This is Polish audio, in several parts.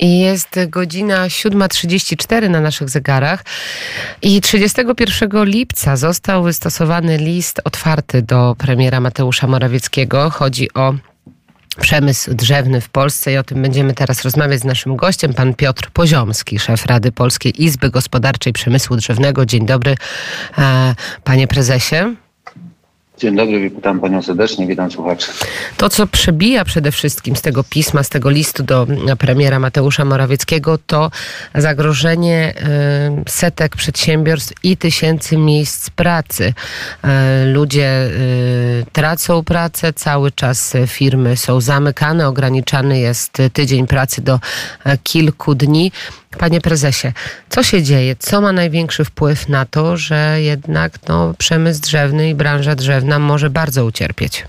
Jest godzina 7.34 na naszych zegarach. I 31 lipca został wystosowany list otwarty do premiera Mateusza Morawieckiego. Chodzi o przemysł drzewny w Polsce i o tym będziemy teraz rozmawiać z naszym gościem, pan Piotr Poziomski, szef Rady Polskiej Izby Gospodarczej Przemysłu Drzewnego. Dzień dobry, e, panie prezesie. Dzień dobry, witam panią serdecznie, witam słuchaczy. To, co przebija przede wszystkim z tego pisma, z tego listu do premiera Mateusza Morawieckiego, to zagrożenie y, setek przedsiębiorstw i tysięcy miejsc pracy. Y, ludzie y, tracą pracę, cały czas firmy są zamykane, ograniczany jest tydzień pracy do kilku dni. Panie prezesie, co się dzieje? Co ma największy wpływ na to, że jednak no, przemysł drzewny i branża drzewna może bardzo ucierpieć?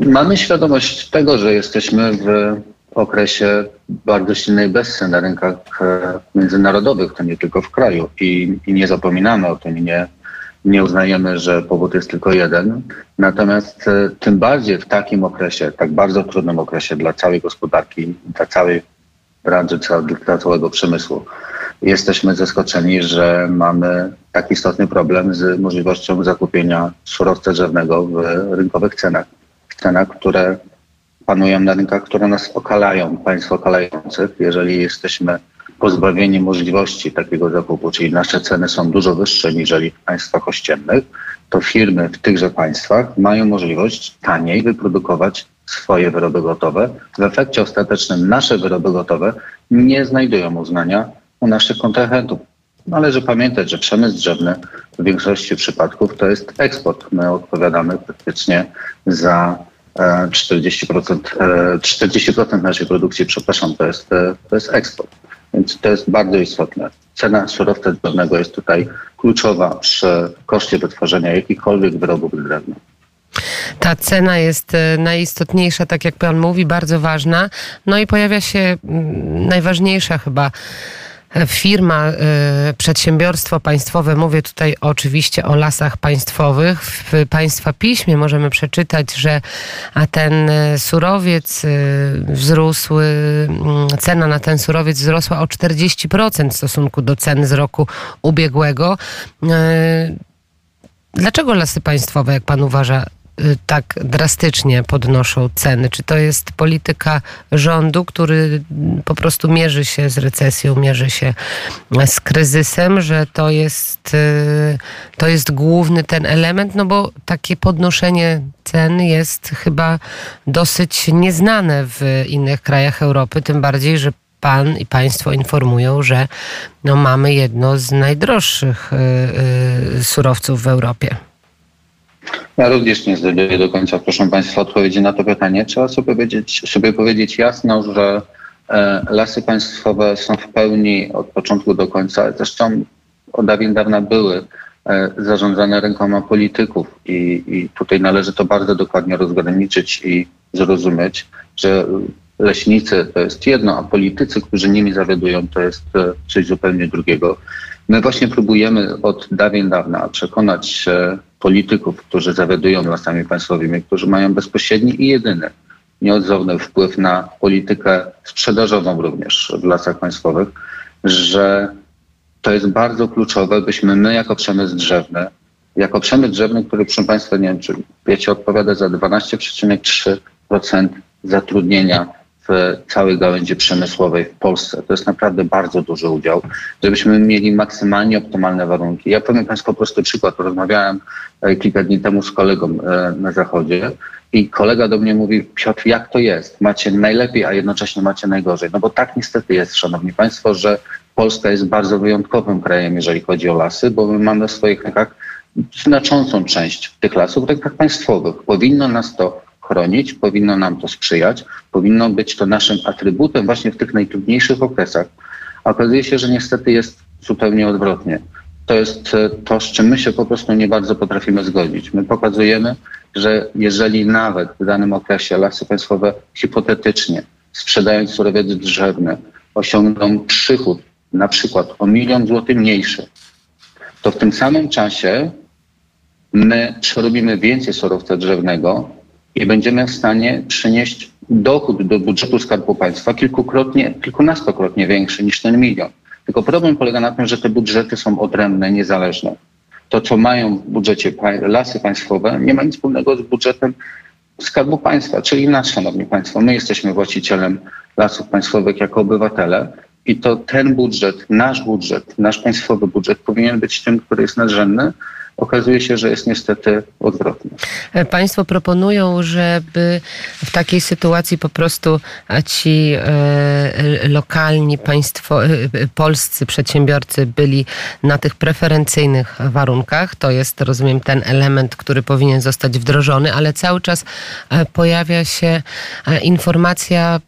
Mamy świadomość tego, że jesteśmy w okresie bardzo silnej bezsy na rynkach e, międzynarodowych, to nie tylko w kraju. I, i nie zapominamy o tym nie, nie uznajemy, że powód jest tylko jeden. Natomiast e, tym bardziej w takim okresie, tak bardzo trudnym okresie dla całej gospodarki, dla całej branży, dla całego przemysłu, jesteśmy zaskoczeni, że mamy tak istotny problem z możliwością zakupienia surowca drzewnego w rynkowych cenach. W cenach, które panują na rynkach, które nas okalają, państw okalających. Jeżeli jesteśmy pozbawieni możliwości takiego zakupu, czyli nasze ceny są dużo wyższe niż w państwach ościennych, to firmy w tychże państwach mają możliwość taniej wyprodukować swoje wyroby gotowe. W efekcie ostatecznym nasze wyroby gotowe nie znajdują uznania u naszych kontrahentów. Należy pamiętać, że przemysł drzewny w większości przypadków to jest eksport. My odpowiadamy praktycznie za 40%, e, 40% e, naszej produkcji, przepraszam, to jest, e, to jest eksport. Więc to jest bardzo istotne. Cena surowca drzewnego jest tutaj kluczowa przy koszcie wytworzenia jakichkolwiek wyrobów drewna. Ta cena jest e, najistotniejsza, tak jak pan mówi, bardzo ważna. No i pojawia się mm, najważniejsza chyba firma, y, przedsiębiorstwo państwowe, mówię tutaj oczywiście o lasach państwowych. W państwa piśmie możemy przeczytać, że ten y, surowiec y, wzrósł, mm, cena na ten surowiec wzrosła o 40% w stosunku do ceny z roku ubiegłego. Dlaczego lasy państwowe, jak pan uważa, tak drastycznie podnoszą ceny? Czy to jest polityka rządu, który po prostu mierzy się z recesją, mierzy się z kryzysem, że to jest, y, to jest główny ten element? No bo takie podnoszenie cen jest chyba dosyć nieznane w innych krajach Europy, tym bardziej, że Pan i Państwo informują, że no mamy jedno z najdroższych y, surowców w Europie. Ja również nie znajduję do końca, proszę Państwa, odpowiedzi na to pytanie. Trzeba sobie powiedzieć, sobie powiedzieć jasno, że e, lasy państwowe są w pełni od początku do końca, zresztą od dawien dawna były e, zarządzane rękoma polityków i, i tutaj należy to bardzo dokładnie rozgraniczyć i zrozumieć, że leśnicy to jest jedno, a politycy, którzy nimi zawiadują, to jest e, coś zupełnie drugiego. My właśnie próbujemy od dawien dawna przekonać polityków, którzy zawiadują lasami państwowymi, którzy mają bezpośredni i jedyny, nieodzowny wpływ na politykę sprzedażową również w lasach państwowych, że to jest bardzo kluczowe, byśmy my jako przemysł drzewny, jako przemysł drzewny, który proszę Państwa, nie wiem czy wiecie, odpowiada za 12,3% zatrudnienia w całej gałęzi przemysłowej w Polsce. To jest naprawdę bardzo duży udział, żebyśmy mieli maksymalnie optymalne warunki. Ja powiem Państwu prosty przykład. Rozmawiałem e, kilka dni temu z kolegą e, na zachodzie i kolega do mnie mówi, Piotr, jak to jest? Macie najlepiej, a jednocześnie macie najgorzej. No bo tak niestety jest, Szanowni Państwo, że Polska jest bardzo wyjątkowym krajem, jeżeli chodzi o lasy, bo my mamy w swoich rękach znaczącą część tych lasów w rękach państwowych. Powinno nas to chronić, powinno nam to sprzyjać, powinno być to naszym atrybutem właśnie w tych najtrudniejszych okresach. A okazuje się, że niestety jest zupełnie odwrotnie. To jest e, to, z czym my się po prostu nie bardzo potrafimy zgodzić. My pokazujemy, że jeżeli nawet w danym okresie lasy państwowe hipotetycznie sprzedając surowiec drzewny osiągną przychód na przykład o milion złotych mniejszy, to w tym samym czasie my przerobimy więcej surowca drzewnego i będziemy w stanie przynieść dochód do budżetu Skarbu Państwa kilkukrotnie, kilkunastokrotnie większy niż ten milion. Tylko problem polega na tym, że te budżety są odrębne, niezależne. To, co mają w budżecie lasy państwowe, nie ma nic wspólnego z budżetem Skarbu Państwa, czyli nas, Szanowni Państwo. My jesteśmy właścicielem lasów państwowych jako obywatele i to ten budżet, nasz budżet, nasz państwowy budżet powinien być tym, który jest nadrzędny, okazuje się, że jest niestety odwrotnie. Państwo proponują, żeby w takiej sytuacji po prostu ci e, lokalni, państwo, e, polscy przedsiębiorcy byli na tych preferencyjnych warunkach. To jest, rozumiem, ten element, który powinien zostać wdrożony, ale cały czas e, pojawia się informacja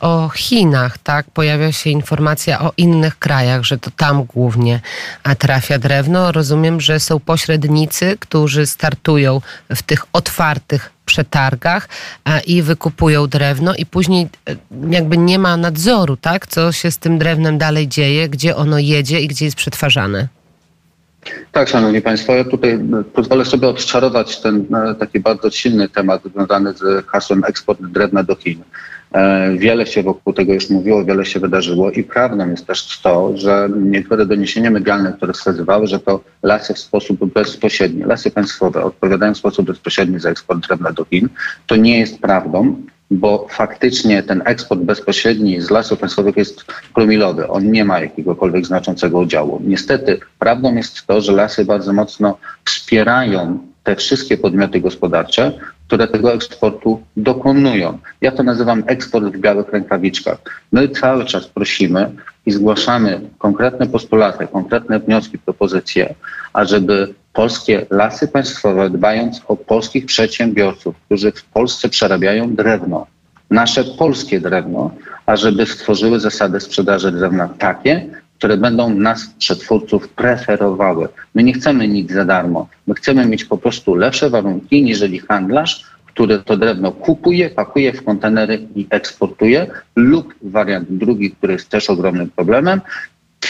o Chinach, tak? Pojawia się informacja o innych krajach, że to tam głównie trafia drewno. Rozumiem, że są pośrednio pośrednicy, którzy startują w tych otwartych przetargach i wykupują drewno i później e, jakby nie ma nadzoru, tak? Co się z tym drewnem dalej dzieje, gdzie ono jedzie i gdzie jest przetwarzane. Tak, Szanowni Państwo, ja tutaj e, pozwolę sobie odczarować ten e, taki bardzo silny temat związany z hasłem eksport drewna do Chin. E, wiele się wokół tego już mówiło, wiele się wydarzyło i prawdą jest też to, że niektóre doniesienia medialne, które wskazywały, że to lasy w sposób bezpośredni, lasy państwowe odpowiadają w sposób bezpośredni za eksport drewna do Chin, to nie jest prawdą, bo faktycznie ten eksport bezpośredni z lasów państwowych jest promilowy. On nie ma jakiegokolwiek znaczącego udziału. Niestety prawdą jest to, że lasy bardzo mocno wspierają te wszystkie podmioty gospodarcze, które tego eksportu dokonują. Ja to nazywam eksport w białych rękawiczkach. My cały czas prosimy i zgłaszamy konkretne postulaty, konkretne wnioski, propozycje, ażeby polskie lasy państwowe, dbając o polskich przedsiębiorców, którzy w Polsce przerabiają drewno, nasze polskie drewno, ażeby stworzyły zasady sprzedaży drewna takie, które będą nas, przetwórców, preferowały. My nie chcemy nic za darmo. My chcemy mieć po prostu lepsze warunki, niżeli handlarz, który to drewno kupuje, pakuje w kontenery i eksportuje, lub wariant drugi, który jest też ogromnym problemem,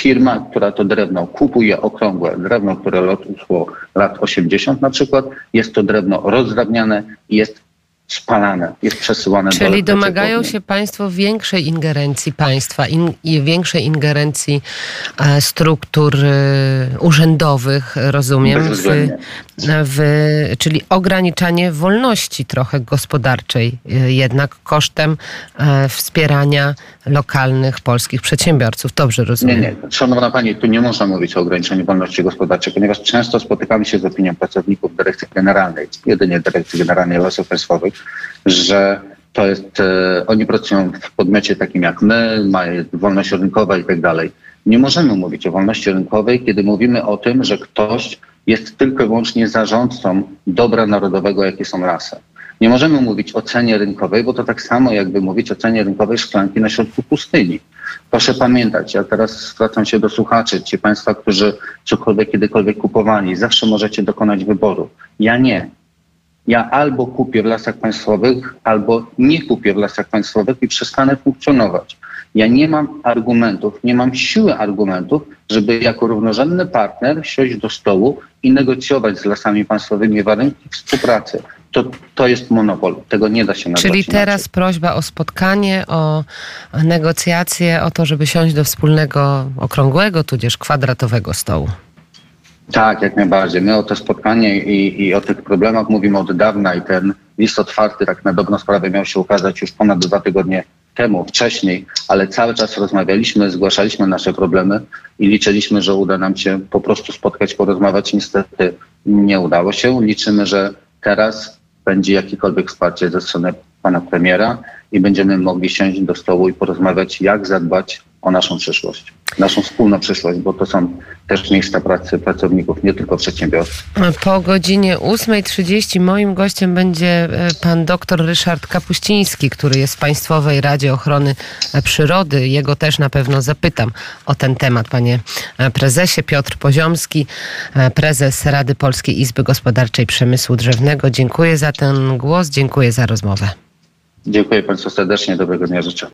firma, która to drewno kupuje, okrągłe drewno, które lotło lat 80 na przykład, jest to drewno rozdrabniane i jest spalane, jest przesyłane Czyli do Czyli domagają się Państwo większej ingerencji państwa in, i większej ingerencji e, struktur e, urzędowych, rozumiem, w, w, czyli ograniczanie wolności trochę gospodarczej, e, jednak kosztem e, wspierania lokalnych polskich przedsiębiorców. Dobrze rozumiem? Nie, nie. Szanowna Pani, tu nie można mówić o ograniczeniu wolności gospodarczej, ponieważ często spotykamy się z opinią pracowników Dyrekcji Generalnej, jedynie Dyrekcji Generalnej Lasów Państwowych, że to jest, e, oni pracują w podmiocie takim jak my, mają wolność rynkowa i tak dalej. Nie możemy mówić o wolności rynkowej, kiedy mówimy o tym, że ktoś jest tylko i wyłącznie zarządcą dobra narodowego, jakie są lasy. Nie możemy mówić o cenie rynkowej, bo to tak samo jakby mówić o cenie rynkowej szklanki na środku pustyni. Proszę pamiętać, ja teraz zwracam się do słuchaczy, ci Państwa, którzy cokolwiek kiedykolwiek kupowali, zawsze możecie dokonać wyboru. Ja nie. Ja albo kupię w lasach państwowych, albo nie kupię w lasach państwowych i przestanę funkcjonować. Ja nie mam argumentów, nie mam siły argumentów, żeby jako równorzędny partner siąść do stołu i negocjować z lasami państwowymi warunki współpracy. To, to jest monopol. Tego nie da się nazwać Czyli teraz inaczej. prośba o spotkanie, o negocjacje, o to, żeby siąść do wspólnego okrągłego, tudzież kwadratowego stołu. Tak, jak najbardziej. My o to spotkanie i, i o tych problemach mówimy od dawna i ten list otwarty tak na dobrą sprawę miał się ukazać już ponad dwa tygodnie temu, wcześniej, ale cały czas rozmawialiśmy, zgłaszaliśmy nasze problemy i liczyliśmy, że uda nam się po prostu spotkać, porozmawiać. Niestety nie udało się. Liczymy, że teraz będzie jakiekolwiek wsparcie ze strony pana premiera i będziemy mogli siąść do stołu i porozmawiać, jak zadbać o naszą przyszłość, naszą wspólną przyszłość, bo to są też miejsca pracy pracowników, nie tylko przedsiębiorców. Po godzinie 8.30 moim gościem będzie e, pan dr Ryszard Kapuściński, który jest w Państwowej Radzie Ochrony Przyrody. Jego też na pewno zapytam o ten temat, panie e, prezesie. Piotr Poziomski, e, prezes Rady Polskiej Izby Gospodarczej Przemysłu Drzewnego. Dziękuję za ten głos, dziękuję za rozmowę. Dziękuję Państwu serdecznie, dobrego dnia życzę.